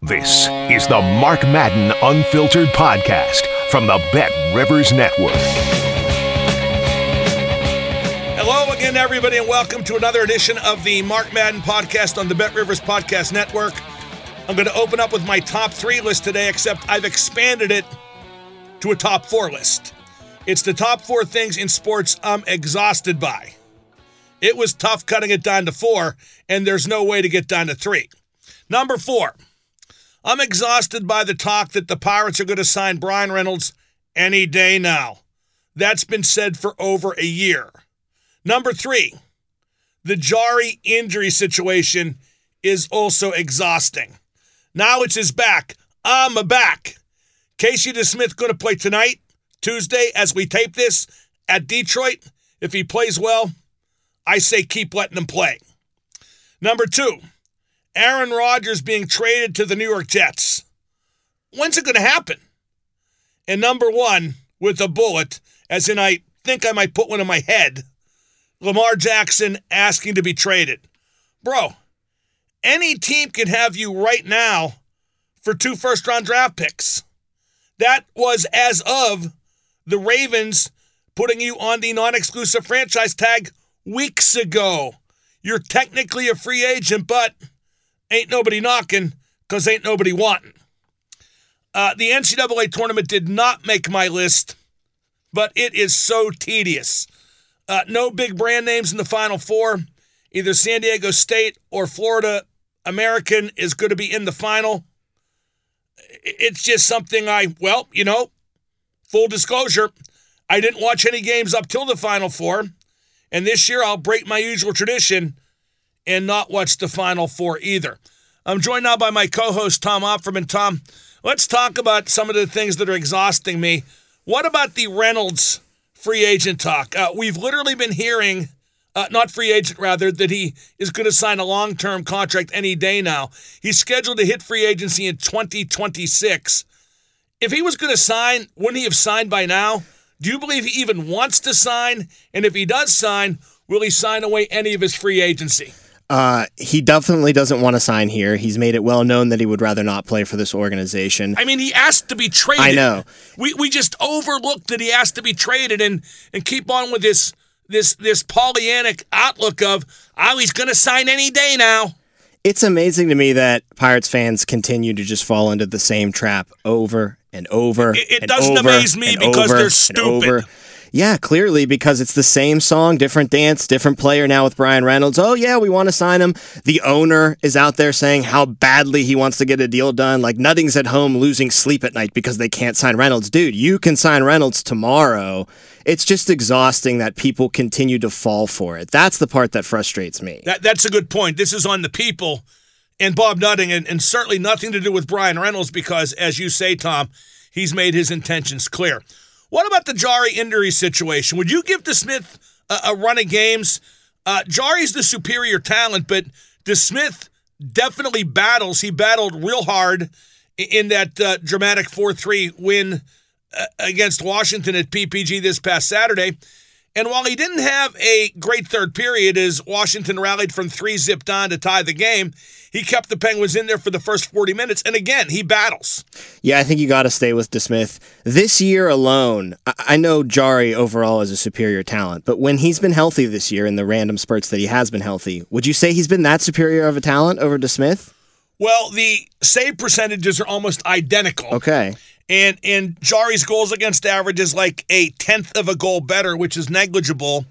This is the Mark Madden Unfiltered Podcast from the Bet Rivers Network. Hello again, everybody, and welcome to another edition of the Mark Madden Podcast on the Bet Rivers Podcast Network. I'm going to open up with my top three list today, except I've expanded it to a top four list. It's the top four things in sports I'm exhausted by. It was tough cutting it down to four, and there's no way to get down to three. Number four. I'm exhausted by the talk that the Pirates are going to sign Brian Reynolds any day now. That's been said for over a year. Number three, the Jarry injury situation is also exhausting. Now it's his back. I'm a back. Casey DeSmith going to play tonight, Tuesday, as we tape this at Detroit. If he plays well, I say keep letting him play. Number two, Aaron Rodgers being traded to the New York Jets. When's it going to happen? And number one, with a bullet, as in I think I might put one in my head, Lamar Jackson asking to be traded. Bro, any team can have you right now for two first round draft picks. That was as of the Ravens putting you on the non exclusive franchise tag weeks ago. You're technically a free agent, but ain't nobody knocking because ain't nobody wanting. Uh, the NCAA tournament did not make my list, but it is so tedious. Uh, no big brand names in the Final Four. Either San Diego State or Florida Atlantic is going to be in the final. It's just something I, well, you know, full disclosure, I didn't watch any games up till the Final Four. And this year I'll break my usual tradition and not watch the Final Four either. I'm joined now by my co host, Tom Offerman. Tom, let's talk about some of the things that are exhausting me. What about the Reynolds free agent talk? Uh, we've literally been hearing, uh, not free agent, rather, that he is going to sign a long term contract any day now. He's scheduled to hit free agency in 2026. If he was going to sign, wouldn't he have signed by now? Do you believe he even wants to sign? And if he does sign, will he sign away any of his free agency? Uh, he definitely doesn't want to sign here. He's made it well known that he would rather not play for this organization. I mean, he asked to be traded. I know. We we just overlooked that he asked to be traded and and keep on with this this this Pollyannic outlook of oh he's going to sign any day now. It's amazing to me that Pirates fans continue to just fall into the same trap over and over. It, it doesn't over amaze me because they're stupid. Yeah, clearly because it's the same song, different dance, different player now with Brian Reynolds. Oh yeah, we want to sign him. The owner is out there saying how badly he wants to get a deal done. Like Nutting's at home losing sleep at night because they can't sign Reynolds. Dude, you can sign Reynolds tomorrow. It's just exhausting that people continue to fall for it. That's the part that frustrates me. That, that's a good point. This is on the people and Bob Nutting, and, and certainly nothing to do with Brian Reynolds because, as you say, Tom, he's made his intentions clear. What about the Jarry injury situation? Would you give DeSmith a, a run of games? Uh, Jarry's the superior talent, but DeSmith definitely battles. He battled real hard in that uh, dramatic 4 3 win uh, against Washington at PPG this past Saturday. And while he didn't have a great third period as Washington rallied from three zipped on to tie the game, he kept the Penguins in there for the first 40 minutes. And again, he battles. Yeah, I think you got to stay with DeSmith. This year alone, I know Jarry overall is a superior talent, but when he's been healthy this year in the random spurts that he has been healthy, would you say he's been that superior of a talent over DeSmith? Well, the save percentages are almost identical. Okay. And and Jarry's goals against average is like a tenth of a goal better, which is negligible.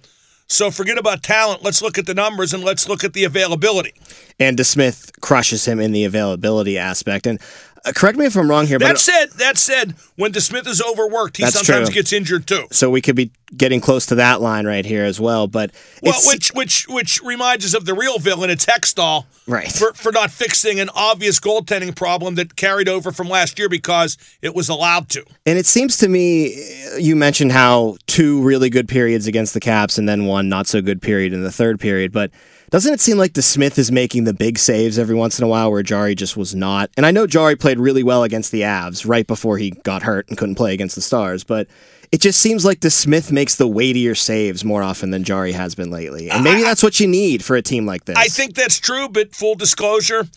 So forget about talent. Let's look at the numbers and let's look at the availability. And DeSmith crushes him in the availability aspect. And Uh, correct me if I'm wrong here, but That but said, that said, when DeSmith is overworked, he sometimes true. gets injured too. so we could be getting close to that line right here as well. But Well, it's which which which reminds us of the real villain. It's Hextall, Right. For for not fixing an obvious goaltending problem that carried over from last year because it was allowed to. And it seems to me, uh, you mentioned how two really good periods against the Caps and then one not so good period in the third period. But doesn't it seem like DeSmith is making the big saves every once in a while where Jarry just was not? And I know Jarry played really well against the Avs right before he got hurt and couldn't play against the Stars. But it just seems like DeSmith makes the weightier saves more often than Jarry has been lately. And maybe that's what you need for a team like this. I think that's true, but full disclosure,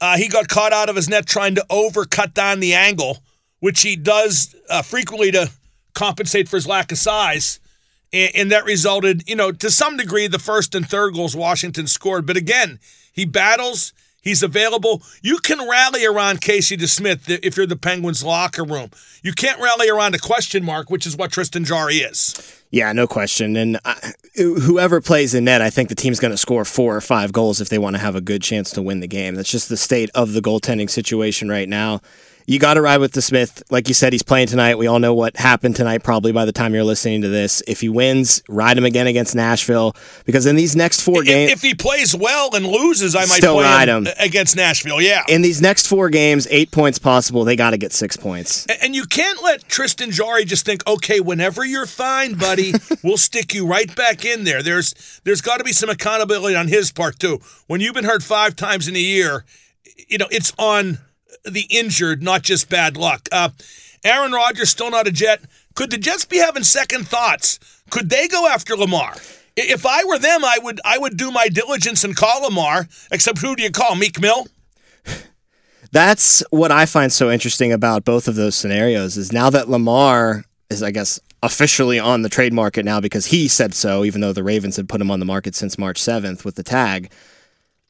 uh, he got caught out of his net trying to overcut down the angle, which he does uh, frequently to compensate for his lack of size. And, and that resulted, you know, to some degree, the first and third goals Washington scored. But again, he battles. He's available. You can rally around Casey DeSmith if you're the Penguins locker room. You can't rally around a question mark, which is what Tristan Jarry is. Yeah, no question. And uh, whoever plays in net, I think the team's going to score four or five goals if they want to have a good chance to win the game. That's just the state of the goaltending situation right now. You got to ride with DeSmith. Like you said, he's playing tonight. We all know what happened tonight, probably by the time you're listening to this. If he wins, ride him again against Nashville because in these next four If, games, if he plays well and loses, I might Still play ride him him. against Nashville. Yeah. in these next four games, eight points possible. They got to get six points. And you can't let Tristan Jarry just think, okay, whenever you're fine, buddy, we'll stick you right back in there. There's there's got to be some accountability on his part too. When you've been hurt five times in a year, you know it's on the injured, not just bad luck. Uh, Aaron Rodgers still not a Jet. Could the Jets be having second thoughts? Could they go after Lamar? If I were them, I would I would do my diligence and call Lamar. Except who do you call? Meek Mill? That's what I find so interesting about both of those scenarios is now that Lamar is, I guess, officially on the trade market now because he said so, even though the Ravens had put him on the market since March 7th with the tag.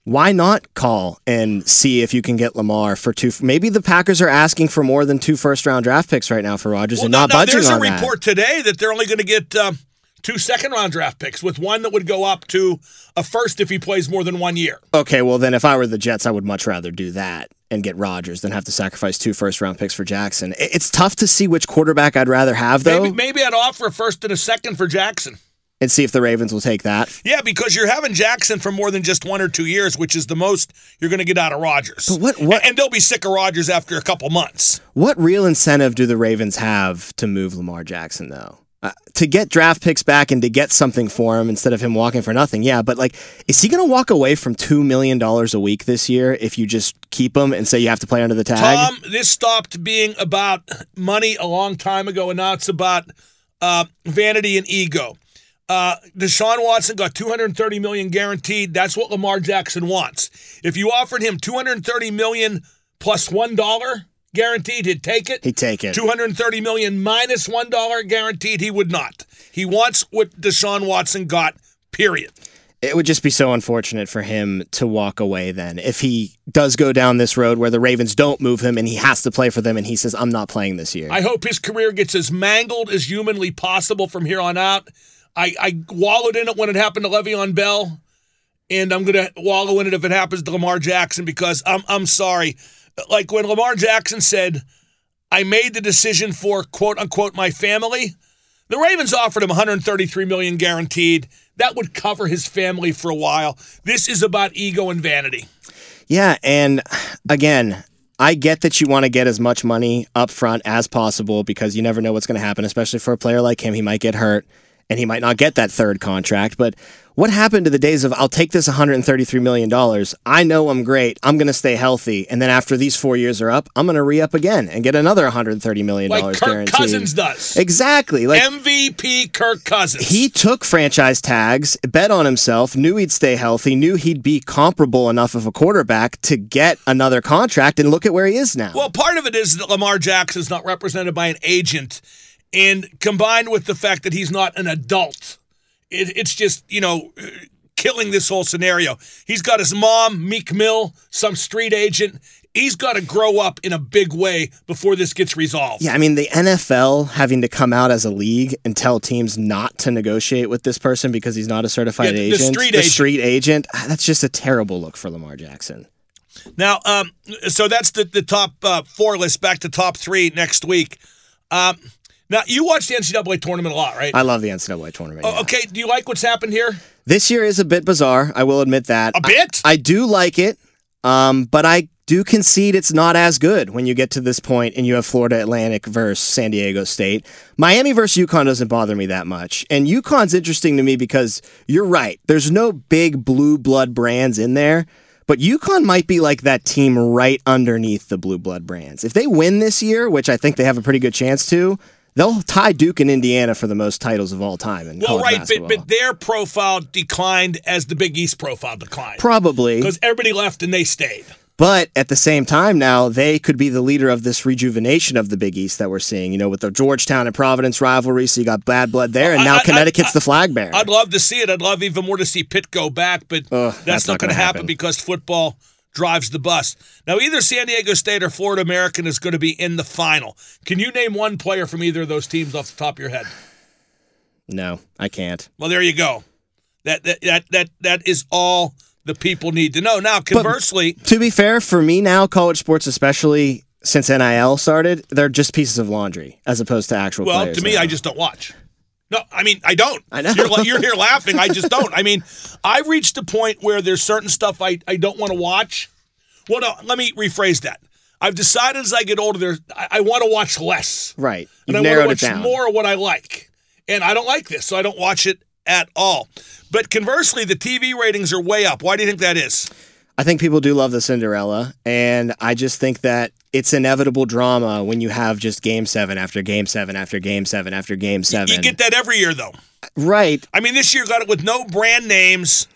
Why not call and see if you can get Lamar for two? Maybe the Packers are asking for more than two first round draft picks right now for Rodgers and now- not now, budging There's on a that. report today that they're only going to get uh, two second round draft picks, with one that would go up to a first if he plays more than one year. Okay, well then if I were the Jets, I would much rather do that and get Rodgers than have to sacrifice two first round picks for Jackson. It's tough to see which quarterback I'd rather have though, Maybe, maybe I'd offer a first and a second for Jackson. And see if the Ravens will take that. Yeah, because you're having Jackson for more than just one or two years, which is the most you're going to get out of Rodgers. But what- what- And they'll be sick of Rodgers after a couple months. What real incentive do the Ravens have to move Lamar Jackson, though? Uh, to get draft picks back and to get something for him instead of him walking for nothing. Yeah, but like, is he going to walk away from $2 million a week this year if you just keep him and say you have to play under the tag? Tom, this stopped being about money a long time ago, and now it's about uh, vanity and ego. Uh, Deshaun Watson got 230 million guaranteed. That's what Lamar Jackson wants. If you offered him 230 million plus one dollar guaranteed, he'd take it. He'd take it. 230 million minus one dollar guaranteed, he would not. He wants what Deshaun Watson got. Period. It would just be so unfortunate for him to walk away then if he does go down this road where the Ravens don't move him and he has to play for them and he says, I'm not playing this year. I hope his career gets as mangled as humanly possible from here on out. I, I wallowed in it when it happened to Le'Veon Bell, and I'm gonna wallow in it if it happens to Lamar Jackson because I'm I'm sorry. Like when Lamar Jackson said, "I made the decision for quote unquote my family," the Ravens offered him 133 million guaranteed. That would cover his family for a while. This is about ego and vanity. Yeah, and again, I get that you want to get as much money up front as possible because you never know what's going to happen, especially for a player like him. He might get hurt and he might not get that third contract. But what happened to the days of I'll take this $133 million? I know I'm great. I'm going to stay healthy. And then after these four years are up, I'm going to re up again and get another $130 million Like Kirk guaranteed. Cousins does. Exactly. Like MVP Kirk Cousins. he took franchise tags, bet on himself, knew he'd stay healthy, knew he'd be comparable enough of a quarterback to get another contract, and look at where he is now. Well, part of it is that Lamar Jackson is not represented by an agent, and combined with the fact that he's not an adult, it, it's just you know killing this whole scenario. He's got his mom, Meek Mill, some street agent. he's got to grow up in a big way before this gets resolved. Yeah, I mean, the NFL having to come out as a league and tell teams not to negotiate with this person because he's not a certified Yeah, the agent. street the agent. street agent. ah, That's just a terrible look for Lamar Jackson. Now, um, so that's the the top uh, four list. Back to top three next week. Um, now you watch the NCAA tournament a lot, right? I love the NCAA tournament. Oh, yeah. okay. Do you like what's happened here? This year is a bit bizarre. I will admit that. A bit? I, I do like it, um, but I do concede it's not as good when you get to this point and you have Florida Atlantic versus San Diego State. Miami versus UConn doesn't bother me that much. And UConn's interesting to me because you're right. There's no big blue blood brands in there. But UConn might be like that team right underneath the blue blood brands. If they win this year, which I think they have a pretty good chance to, they'll tie Duke and Indiana for the most titles of all time in Well, right, but, basketball. but their profile declined as the Big East profile declined Probably. because everybody left and they stayed. But at the same time, now they could be the leader of this rejuvenation of the Big East that we're seeing. You know, with the Georgetown and Providence rivalry, so you got bad blood there, and now I- I- Connecticut's the flag bearer. I'd love to see it. I'd love even more to see Pitt go back, but Ugh, that's, that's not, not going to happen. happen. because football drives the bus. Now, either San Diego State or Florida Atlantic is going to be in the final. Can you name one player from either of those teams off the top of your head? no, I can't. Well, there you go. That that that that, that is all the people need to know. Now, conversely, To be fair, for me now, college sports, especially since NIL started, they're just pieces of laundry as opposed to actual well, to me, now. I just don't watch. No, I mean I don't. I know. You're, you're here laughing. I just don't. I mean, I've reached a point where there's certain stuff I, I don't want to watch. Well, no, let me rephrase that. I've decided as I get older, there I, I want to watch less. right. and You've I narrowed want to watch more of what I like. And I don't like this, so I don't watch it at all. But conversely, the TV ratings are way up. Why do you think that is? I think people do love the Cinderella, and I just think that it's inevitable drama when you have just game seven after game seven after game seven after game seven. You get that every year, though. right. I mean, this year got it with no brand names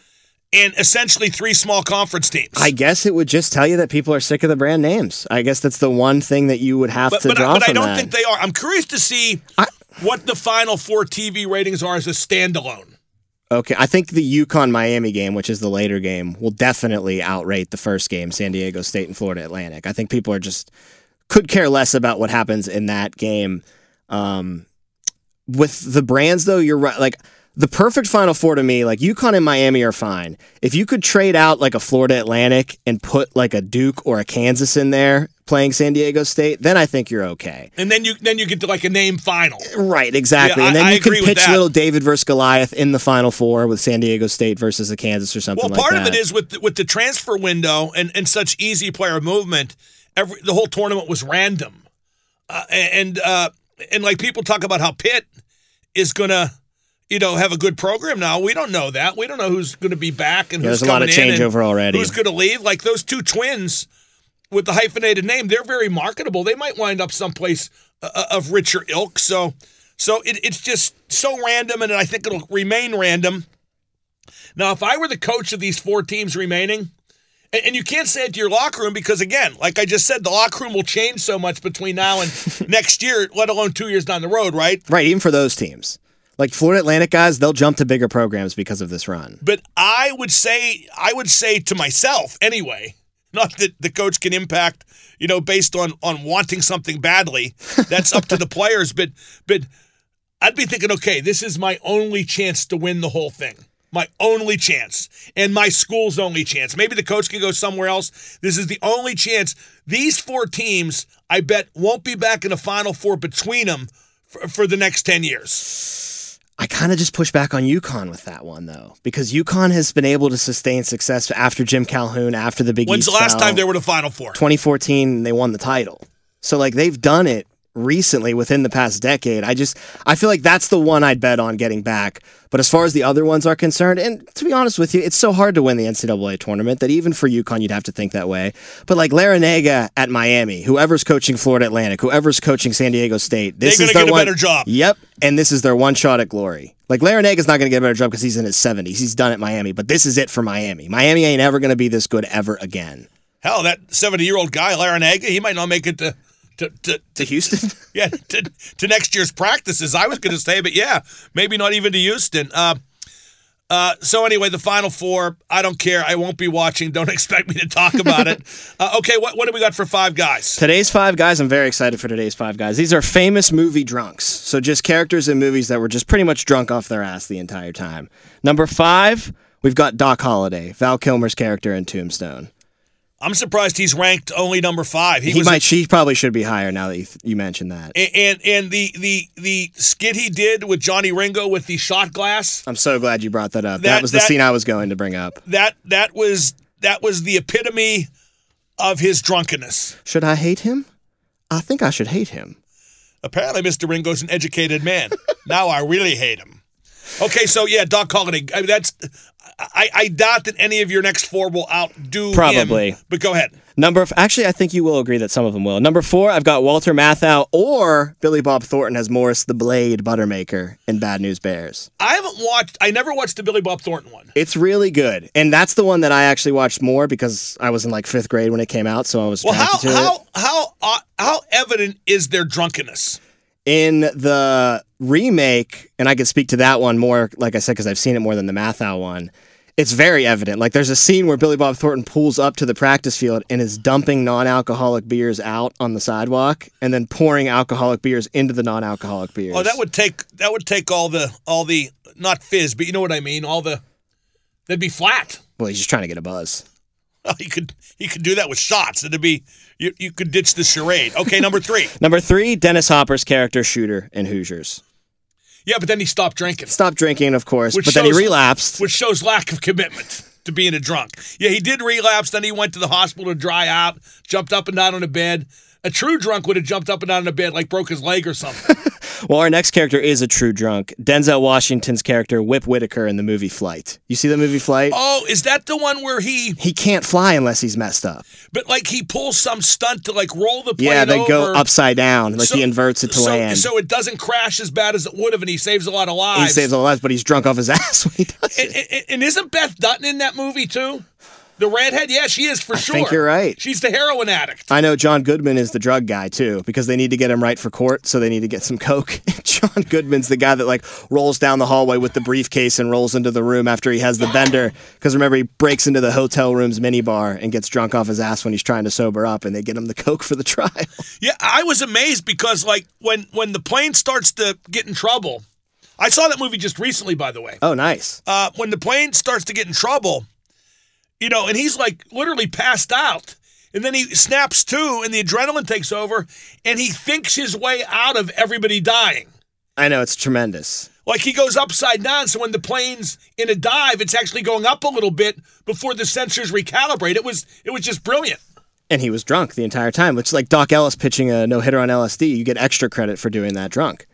and essentially three small conference teams. I guess it would just tell you that people are sick of the brand names. I guess that's the one thing that you would have but to but, draw but I don't that. think they are. I'm curious to see I- what the final four TV ratings are as a standalone. Okay, I think the UConn Miami game, which is the later game, will definitely outrate the first game, San Diego State and Florida Atlantic. I think people are just could care less about what happens in that game. Um, with the brands, though, you're right. Like the perfect Final Four to me, like UConn and Miami are fine. If you could trade out like a Florida Atlantic and put like a Duke or a Kansas in there playing San Diego State, then I think you're okay. And then you then you get to like a name final. Right, exactly. Yeah, and then I- I you can pitch little David versus Goliath in the Final Four with San Diego State versus a Kansas or something Well, like part that. of it is with the, with the transfer window and, and such easy player movement. Every the whole tournament was random, uh, and uh, and like people talk about how Pitt is gonna, you know, have a good program now. We don't know that. We don't know who's going to be back and Yeah, who's there's a lot of changeover already. Who's going to leave? Like those two twins with the hyphenated name, they're very marketable. They might wind up someplace uh, of richer ilk. So, so it, it's just so random, and I think it'll remain random. Now, if I were the coach of these four teams remaining, and, and you can't say it to your locker room because, again, like I just said, the locker room will change so much between now and next year, let alone two years down the road, right? right, even for those teams. Like Florida Atlantic guys, they'll jump to bigger programs because of this run. But I would say, I would say to myself anyway, not that the coach can impact, you know, based on on wanting something badly. That's up to the players. But but I'd be thinking, okay, this is my only chance to win the whole thing. My only chance. And my school's only chance. Maybe the coach can go somewhere else. This is the only chance. These four teams, I bet, won't be back in the final four between them for, for the next 10 years. I kind of just push back on UConn with that one though, because UConn has been able to sustain success after Jim Calhoun, after the Big When's East the last fell. time they were the final four? 2014 they won the title. So like they've done it recently within the past decade. I just I feel like that's the one I'd bet on getting back. But as far as the other ones are concerned, and to be honest with you, it's so hard to win the NCAA tournament that even for UConn you'd have to think that way. But like Larrañaga at Miami, whoever's coaching Florida Atlantic, whoever's coaching San Diego State, this They're is their get a one, better job. Yep, and this is their one shot at glory. Like Larrañaga's not going to get a better job because he's in his 70s. He's done at Miami, but this is it for Miami. Miami ain't ever going to be this good ever again. Hell, that 70 year old guy, Larrañaga, he might not make it to. To, to, To Houston? yeah, to, to next year's practices. I was going to say, but yeah, maybe not even to Houston. Uh, Uh, so anyway, the final four. I don't care. I won't be watching. Don't expect me to talk about it. Uh, okay, what what do we got for five guys? Today's five guys, I'm very excited for today's five guys. These are famous movie drunks. So just characters in movies that were just pretty much drunk off their ass the entire time. Number five, we've got Doc Holliday, Val Kilmer's character in Tombstone. I'm surprised he's ranked only number five. He, was might, she probably should be higher now that you, you mentioned that. and, and and the the the skit he did with Johnny Ringo with the shot glass. I'm so glad you brought that up. That, That- was the that- scene I was going to bring up. That that was that was the epitome of his drunkenness. Should I hate him? I think I should hate him. Apparently, Mr. Ringo's an educated man. now I really hate him. Okay, so yeah, Doc Holliday. I mean, that's. I, I doubt that any of your next four will outdo him, Probably. but go ahead. Number f- actually, I think you will agree that some of them will. Number four, I've got Walter Matthau or Billy Bob Thornton as Morris the Blade Buttermaker in Bad News Bears. I haven't watched. I never watched the Billy Bob Thornton one. It's really good, and that's the one that I actually watched more because I was in like fifth grade when it came out, so I was Well, how attracted to it. how how uh, how evident is their drunkenness? In the remake, and I could speak to that one more, like I said, because I've seen it more than the Matthau one. It's very evident. Like there's a scene where Billy Bob Thornton pulls up to the practice field and is dumping non-alcoholic beers out on the sidewalk, and then pouring alcoholic beers into the non-alcoholic beers. Oh, that would take that would take all the all the not fizz, but you know what I mean. All the they'd be flat. Well, he's just trying to get a buzz. He could he could do that with shots. It'd be you, you could ditch the charade. Okay, number three. Number three, Dennis Hopper's character Shooter in Hoosiers. Yeah, but then he stopped drinking, Stopped drinking, of course, Which but then he shows- relapsed. which shows lack of commitment to being a drunk. Yeah, he did relapse. Then he went to the hospital to dry out. Jumped up and down on a bed. A true drunk would have jumped up and down on a bed like broke his leg or something. Well, our next character is a true drunk. Denzel Washington's character Whip Whitaker in the movie Flight. You see the movie Flight? oh, is that the one where he? He can't fly unless he's messed up. But like he pulls some stunt to like roll the plane Yeah, they go upside down, like So- he inverts it to so, land. So it doesn't crash as bad as it would have, and he saves a lot of lives. he saves all lives, but he's drunk off his ass when he does and, it. and- and isn't Beth Dutton in that movie too? The redhead? Yeah, she is for I sure. think you're right. She's the heroin addict. I know John Goodman is the drug guy too, because they need to get him right for court, so they need to get some coke. John Goodman's the guy that like rolls down the hallway with the briefcase and rolls into the room after he has the bender. Because remember, he breaks into the hotel room's minibar and gets drunk off his ass when he's trying to sober up, and they get him the coke for the trial. Yeah, I was amazed because like when when the plane starts to get in trouble, I saw that movie just recently, by the way. Oh, nice. Uh, when the plane starts to get in trouble, you know, and he's like literally passed out. And then he snaps to, and the adrenaline takes over, and he thinks his way out of everybody dying. I know it's tremendous. Like he goes upside down, so when the plane's in a dive, it's actually going up a little bit before the sensors recalibrate. It was it was just brilliant. And he was drunk the entire time, which like Doc Ellis pitching a no hitter on LSD. You get extra credit for doing that drunk.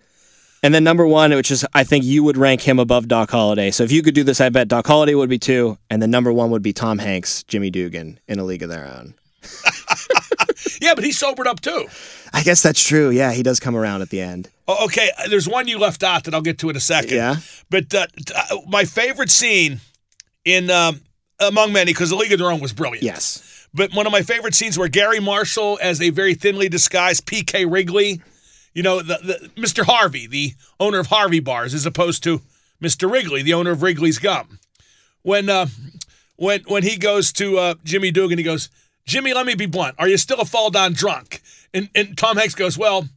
And then number one, which is I think you would rank him above Doc Holliday. So if you could do this, I bet Doc Holliday would be two, and then number one would be Tom Hanks, Jimmy Dugan in a league of their own. Yeah, but he sobered up too. I guess that's true. Yeah, he does come around at the end. Oh, okay, there's one you left out that I'll get to in a second. Yeah. But uh, uh, my favorite scene in um, among many because the League of Their Own was brilliant. Yes. But one of my favorite scenes where Garry Marshall as a very thinly disguised PK Wrigley, you know, the, the Mr. Harvey, the owner of Harvey Bars, as opposed to Mr. Wrigley, the owner of Wrigley's Gum. When uh, when when he goes to uh, Jimmy Dugan, he goes, Jimmy, let me be blunt. Are you still a fall down drunk? And and Tom Hanks goes, Well,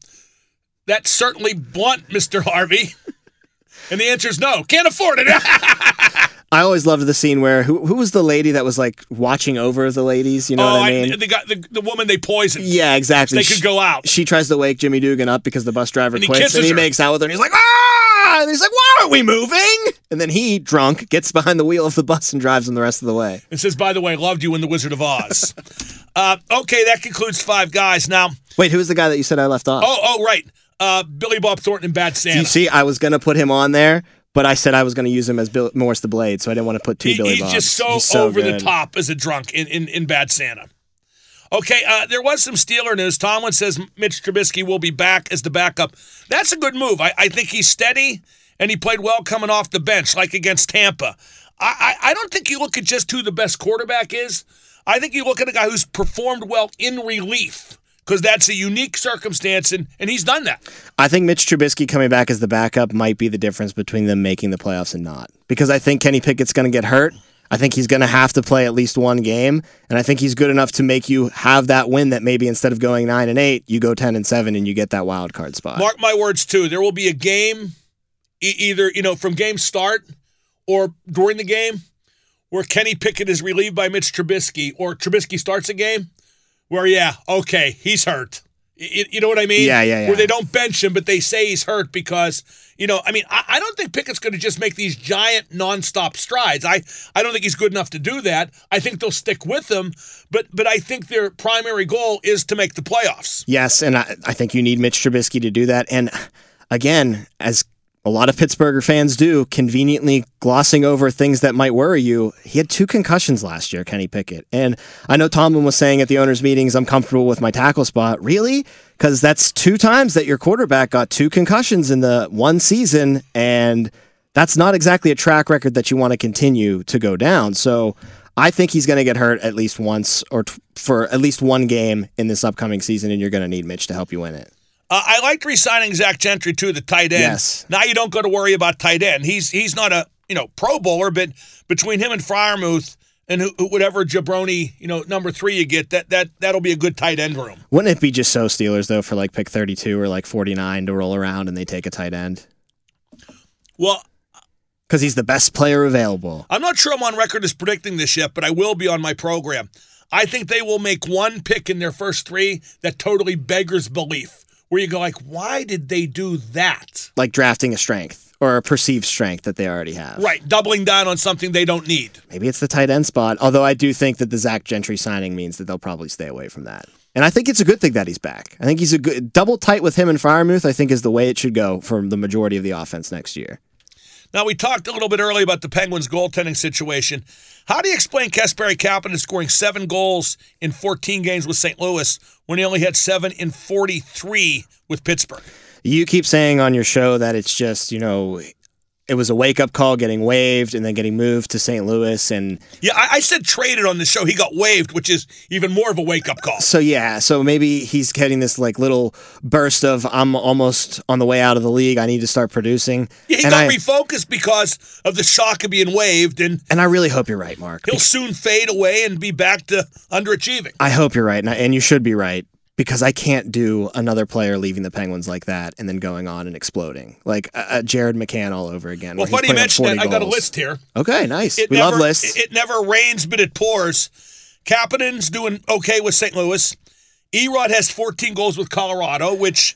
that's certainly blunt, Mr. Harvey. And the answer is no. Can't afford it. I always loved the scene where who who was the lady that was like watching over the ladies? You know oh, what I mean? the, guy, the, the woman they poisoned. yeah, exactly. They could go out. She tries to wake Jimmy Dugan up because the bus driver And quits, and he her. makes out with her, and he's like, "Ah!" And he's like, "Why aren't we moving?" And then he, drunk, gets behind the wheel of the bus and drives them the rest of the way. and says, by the way, loved you in The Wizard of Oz. uh, okay, that concludes five guys. Now, Wait, who was the guy that you said I left off? oh, oh, right. Uh, Billy Bob Thornton and Bad Santa. you see, I was gonna put him on there, but I said I was gonna use him as Bill, Morris the Blade, so I didn't want to put two He- Billy he's Bobs. just so, He's over the top as a drunk in, in, in Bad Santa. Okay, uh, there was some Steeler news. Tomlin says Mitch Trubisky will be back as the backup. That's a good move. I, I think he's steady and he played well coming off the bench, like against Tampa. I, I, I don't think you look at just who the best quarterback is. I think you look at a guy who's performed well in relief. Because that's a unique circumstance, and, and he's done that. I think Mitch Trubisky coming back as the backup might be the difference between them making the playoffs and not. Because I think Kenny Pickett's going to get hurt. I think he's going to have to play at least one game, and I think he's good enough to make you have that win that maybe instead of going nine and eight, you go ten and seven and you get that wild card spot. Mark my words too. There will be a game, e- either you know from game start or during the game, where Kenny Pickett is relieved by Mitch Trubisky, or Trubisky starts a game where yeah, okay, he's hurt. You, you know what I mean? Yeah, yeah, yeah. Where they don't bench him, but they say he's hurt because you know. I mean, I, I don't think Pickett's going to just make these giant nonstop strides. I I don't think he's good enough to do that. I think they'll stick with him, but but I think their primary goal is to make the playoffs. Yes, and I, I think you need Mitch Trubisky to do that. And again, as a lot of Pittsburgher fans do, conveniently glossing over things that might worry you. He had two concussions last year, Kenny Pickett. And I know Tomlin was saying at the owners' meetings, I'm comfortable with my tackle spot. Really? Because that's two times that your quarterback got two concussions in the one season. And that's not exactly a track record that you want to continue to go down. So I think he's going to get hurt at least once or t- for at least one game in this upcoming season, and you're going to need Mitch to help you win it. Uh, I liked re-signing Zach Gentry too, the tight end. Yes. Now you don't got to worry about tight end. He's he's not a you know Pro Bowler, but between him and Freiermuth and who, whatever jabroni you know number three you get, that that that'll be a good tight end room. Wouldn't it be just so Steelers though for like pick 32 or like 49 to roll around and they take a tight end Well, because he's the best player available? I'm not sure I'm on record as predicting this yet, but I will be on my program. I think they will make one pick in their first three that totally beggars belief. Where you go like, why did they do that? Like drafting a strength or a perceived strength that they already have. Right, doubling down on something they don't need. Maybe it's the tight end spot. Although I do think that the Zach Gentry signing means that they'll probably stay away from that. And I think it's a good thing that he's back. I think he's a good double tight with him and Freiermuth. I think is the way it should go for the majority of the offense next year. Now, we talked a little bit earlier about the Penguins' goaltending situation. How do you explain Kasperi Kapanen scoring seven goals in 14 games with St. Louis when he only had seven in 43 with Pittsburgh? You keep saying on your show that it's just you know it was a wake up call getting waived and then getting moved to St. Louis and Yeah, I, I said traded on the show. He got waived, which is even more of a wake up call. So yeah, so maybe he's getting this like little burst of I'm almost on the way out of the league. I need to start producing. Yeah, he and got I, refocused because of the shock of being waived, and and I really hope you're right, Mark. he'll soon fade away and be back to underachieving. I hope you're right, and, I- and you should be right because I can't do another player leaving the Penguins like that and then going on and exploding like uh, uh, Jared McCann all over again. Well, funny you putting up mention that. 40 I got a list here. Okay, nice. It we never, love lists. It, it never rains, but it pours. Kapanen's doing okay with St. Louis. Erod has 14 goals with Colorado, which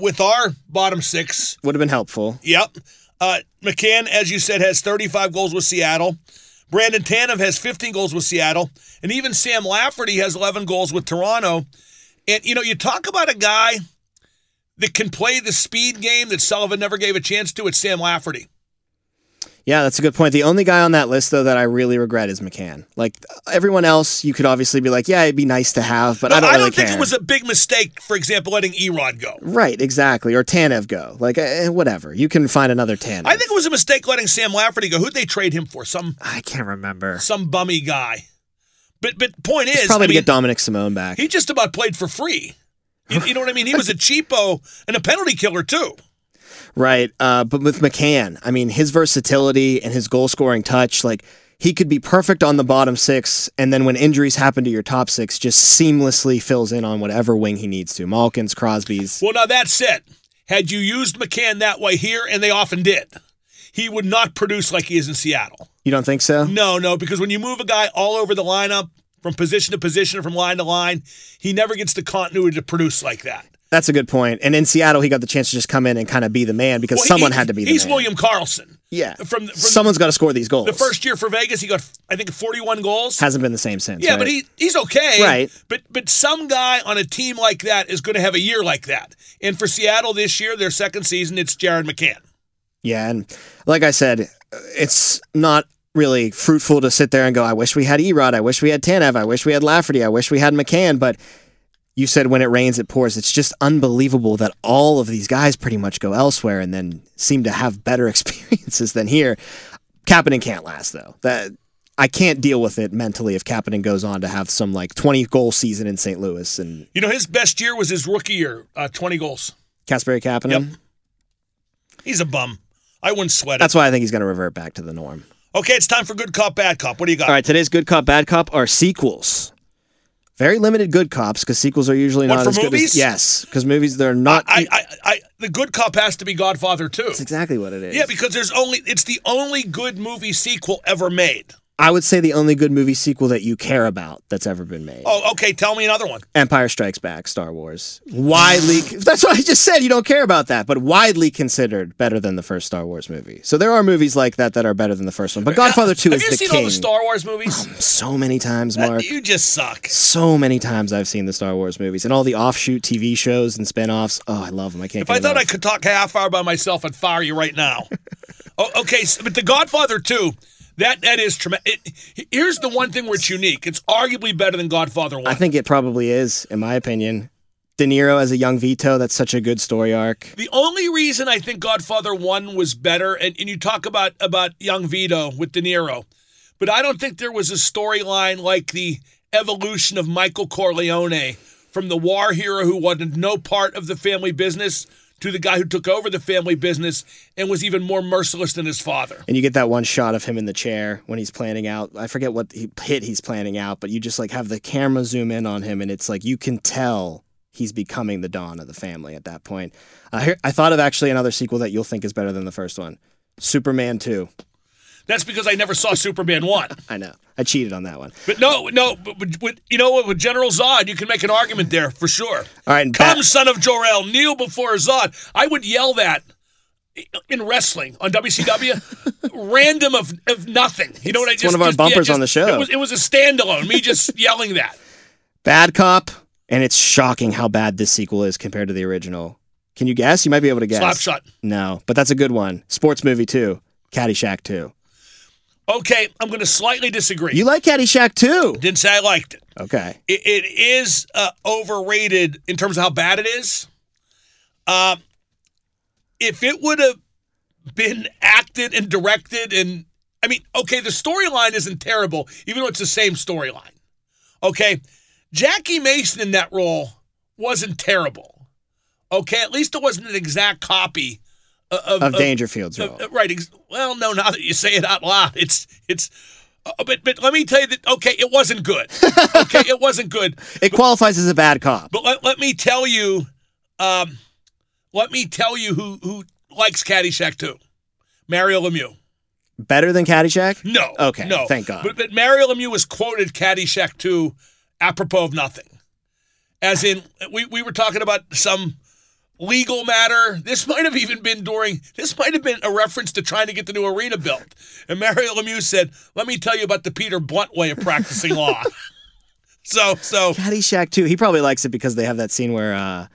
with our bottom six, Would have been helpful. yep. Uh, McCann, as you said, has 35 goals with Seattle. Brandon Tanev has 15 goals with Seattle. And even Sam Lafferty has 11 goals with Toronto. And, you know, you talk about a guy that can play the speed game that Sullivan never gave a chance to. It's Sam Lafferty. Yeah, that's a good point. The only guy on that list, though, that I really regret is McCann. Like everyone else, you could obviously be like, yeah, it'd be nice to have, but No, I don't really think care. it was a big mistake, for example, letting Erod go. Right, exactly. Or Tanev go. Like, eh, whatever. You can find another Tanev. I think it was a mistake letting Sam Lafferty go. Who'd they trade him for? Some I can't remember. some bummy guy. But but point It's is, probably I to mean, get Dominik Simon back. he just about played for free. You, you know what I mean? He was a cheapo and a penalty killer too. Right. Uh, but with McCann, I mean, his versatility and his goal scoring touch, like, he could be perfect on the bottom six, and then when injuries happen to your top six, just seamlessly fills in on whatever wing he needs to. Malkin's, Crosby's. Well, now that's it. Had you used McCann that way here, and they often did, he would not produce like he is in Seattle. You don't think so? No, no, because when you move a guy all over the lineup, from position to position, or from line to line, he never gets the continuity to produce like that. That's a good point. And in Seattle, he got the chance to just come in and kind of be the man because Well, someone he- had to be the man. He's. William Karlsson. Yeah. From, from Someone's got to score these goals. the first year for Vegas, he got I think 41 goals. hasn't been the same since. yeah, right? but he he's okay. Right. But but some guy on a team like that is going to have a year like that. And for Seattle this year, their second season, it's Jared McCann. Yeah, and like I said, it's not really fruitful to sit there and go, I wish we had Erod, I wish we had Tanev, I wish we had Lafferty, I wish we had McCann, but you said when it rains it pours. It's just unbelievable that all of these guys pretty much go elsewhere and then seem to have better experiences than here. Kapanen can't last though. That I can't deal with it mentally if Kapanen goes on to have some like 20 goal season in St. Louis and You know, his best year was his rookie year, uh, 20 goals. Kasperi Kapanen. Yep. He's a bum. I wouldn't sweat it. That's why I think he's going to revert back to the norm. Okay, it's time for good cop, bad cop. What do you got? All right, today's good cop, bad cop are sequels. Very limited good cops because sequels are usually What, not for as good movies? as yes, because movies they're not. I, I, I, the good cop has to be Godfather 2. that's exactly what it is. Yeah, because there's only it's the only good movie sequel ever made. I would say the only good movie sequel that you care about that's ever been made. Oh, okay. Tell me another one. Empire Strikes Back, Star Wars. Widely, that's what I just said. You don't care about that, but widely considered better than the first Star Wars movie. So there are movies like that that are better than the first one. But Godfather 2 Have you the seen all the Star Wars movies? Um, so many times, Mark. you just suck. So many times I've seen the Star Wars movies and all the offshoot TV shows and spin-offs. Oh, I love them. I can't If I thought I could talk half hour by myself, I'd fire you right now. oh, okay, so, but The Godfather 2, that that is tremendous. Here's the one thing where it's unique. It's arguably better than Godfather 1. I think it probably is, in my opinion. De Niro as a young Vito, that's such a good story arc. The only reason I think Godfather 1 was better, and, and you talk about, about young Vito with De Niro, but I don't think there was a storyline like the evolution of Michael Corleone from the war hero who wanted no part of the family business to the guy who took over the family business and was even more merciless than his father. And you get that one shot of him in the chair when he's planning out. I forget what he, hit he's planning out, but you just like have the camera zoom in on him, and it's like you can tell he's becoming the Don of the family at that point. I, hear, I thought of actually another sequel that you'll think is better than the first one Superman 2. That's because I never saw Superman 1. I know. I cheated on that one. But no, no, but, but, but you know what? With General Zod, you can make an argument there for sure. All right, Come, Bat- son of Jor-El, kneel before Zod. I would yell that in wrestling on WCW, random of, of nothing. You know what I It's just? one of our just- yeah, bumpers just- on the show. It was, it was a standalone. Me just yelling that. Bad Cop, and it's shocking how bad this sequel is compared to the original. Can you guess? You might be able to guess. Slapshot. No, but that's a good one. Sports movie too. Caddyshack 2. Okay, I'm going to slightly disagree. You like Caddyshack 2? Didn't say I liked it. Okay. it, it is uh, overrated in terms of how bad it is. Um, if it would have been acted and directed, and I mean, okay, the storyline isn't terrible, even though it's the same storyline. Okay, Jackie Mason in that role wasn't terrible. Okay, at least it wasn't an exact copy of, of, Of of- Dangerfield's uh, role. right. ex- Well, no. Now that you say it out loud, it's it's. Uh, but but let me tell you that okay, it wasn't good. Okay, it wasn't good. It qualifies as a bad cop. But let, let me tell you, um, let me tell you who who likes Caddyshack 2. Mario Lemieux. Better than Caddyshack? No. Okay, No. thank God. But, but Mario Lemieux was quoted Caddyshack 2, apropos of nothing. As in, we, we were talking about some legal matter. This might have even been during, this might have been a reference to trying to get the new arena built. And Mario Lemieux said, let me tell you about the Peter Blunt way of practicing law. so, so, Caddyshack 2. He probably likes it because they have that scene where uh,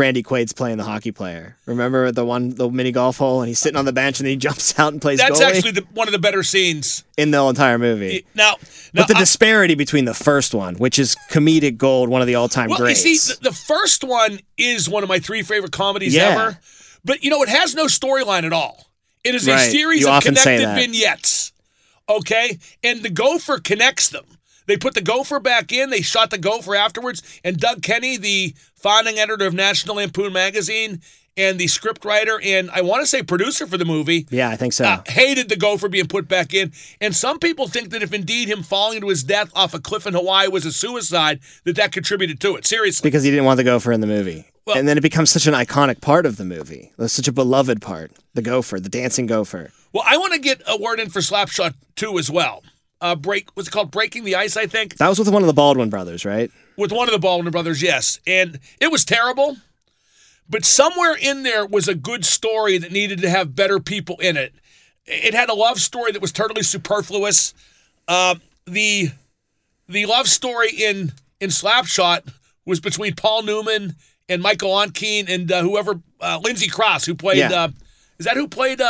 Randy Quaid's playing the hockey player. Remember the one, the mini golf hole, and he's sitting on the bench and he jumps out and plays that's goalie actually the, one of the better scenes. in the entire movie. Now, now But the I- disparity between the first one, which is comedic gold, one of the all-time Well, greats. you see, the, the first one is one of my three favorite comedies Yeah. ever. But you know, it has no storyline at all. It is a series You of connected vignettes. Okay, and the Gopher connects them. They put the Gopher back in. They shot the Gopher afterwards. And Doug Kenney, the founding editor of National Lampoon magazine, and the scriptwriter and I want to say producer for the movie, yeah, I think so. uh, hated the gopher being put back in. And some people think that if indeed him falling to his death off a cliff in Hawaii was a suicide, that that contributed to it. Seriously. because he didn't want the gopher in the movie. Well- and then it becomes such an iconic part of the movie. It's such a beloved part. The gopher, the dancing gopher. Well, I want to get a word in for Slapshot 2 as well. Uh, break was it called Breaking the Ice, I think, That was with one of the Baldwin brothers, right? with one of the Baldwin brothers, yes. And it was terrible. But somewhere in there was a good story that needed to have better people in it. It had a love story that was totally superfluous. Uh, the the love story in in Slapshot was between Paul Newman and Michael Ontkean and uh, whoever uh, Lindsay Crouse, who played. Yeah. Uh, is that who played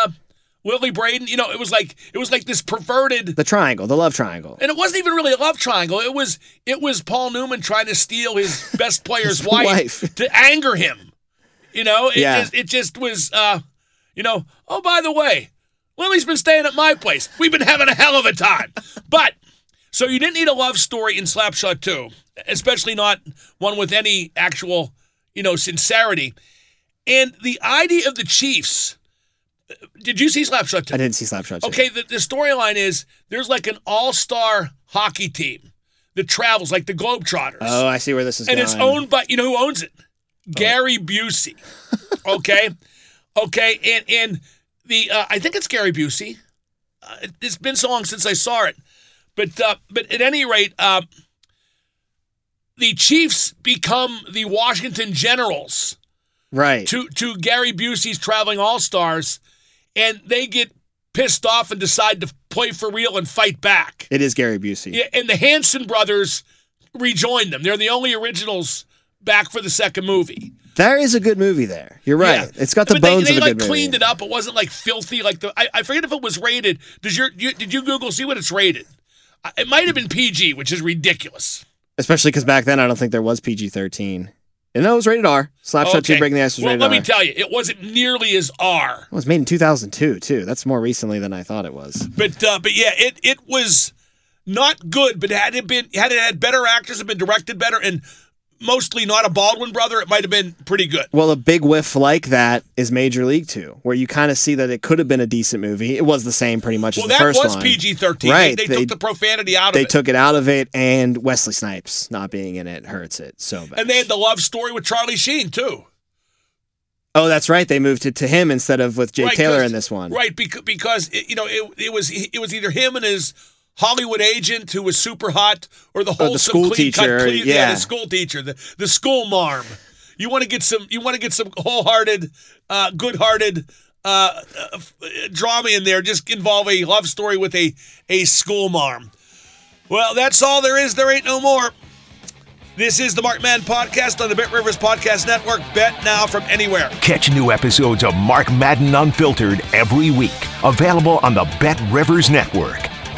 Lily Braden? You know, it was like it was like this perverted The triangle, the love triangle. and it wasn't even really a love triangle. It was it was Paul Newman trying to steal his best player's His wife, wife. to anger him. You know, it Yeah. just it just was uh, you know, oh by the way, Lily's been staying at my place. We've been having a hell of a time. But so you didn't need a love story in Slapshot 2, especially not one with any actual, you know, sincerity. And the idea of the Chiefs. Did you see Slapshot 2? I didn't see Slapshot. Okay, the, the storyline is there's like an all-star hockey team that travels like the Globetrotters. Oh, I see where this is and going. it's owned by you know who owns it? Gary Busey. Okay, okay, and and the uh, I think it's Gary Busey. Uh, it- it's been so long since I saw it, but uh, but at any rate, uh, the Chiefs become the Washington Generals right. to to Gary Busey's traveling all stars, and they get pissed off and decide to play for real and fight back. It is Gary Busey. Yeah, and the Hanson brothers rejoin them. They're the only originals back for the second movie. There is a good movie there. You're right. Yeah. It's got the but bones they, they of a like good cleaned it up. It wasn't like filthy. Like the I, I forget if it was rated. Does your you, did you Google see what it's rated? It might have been PG, which is ridiculous. Especially because back then I don't think there was PG-13. And it was rated R. Slapshot Okay. 2 Breaking the Ice was well, rated let R. me tell you, it wasn't nearly as R. it was made in 2002 too. That's more recently than I thought it was. But uh, but yeah, it it was not good. But had it been had it had better actors, had been directed better, and mostly not a Baldwin brother, it might have been pretty good. Well, a big whiff like that is Major League 2, where you kind of see that it could have been a decent movie. It was the same pretty much Well, as the that was. PG thirteen. Right. They, they, They- took the profanity out of it. They took it out of it, and Wesley Snipes not being in it hurts it so bad. and they had the love story with Charlie Sheen too. oh, that's right. They moved it to him instead of with Jake Right, Taylor in this one. Right, because, because it, you know it, it was it was either him and his Hollywood agent who was super hot, or the whole school teacher, clean, yeah. the school teacher, the the school marm. You want to get some you want to get some wholehearted, uh, good-hearted uh, uh, drama in there. Just involve a love story with a a school marm. Well, that's all there is. There ain't no more. This is the Mark Madden Podcast on the Bet Rivers Podcast Network. Bet now from anywhere. Catch new episodes of Mark Madden Unfiltered every week. Available on the Bet Rivers Network,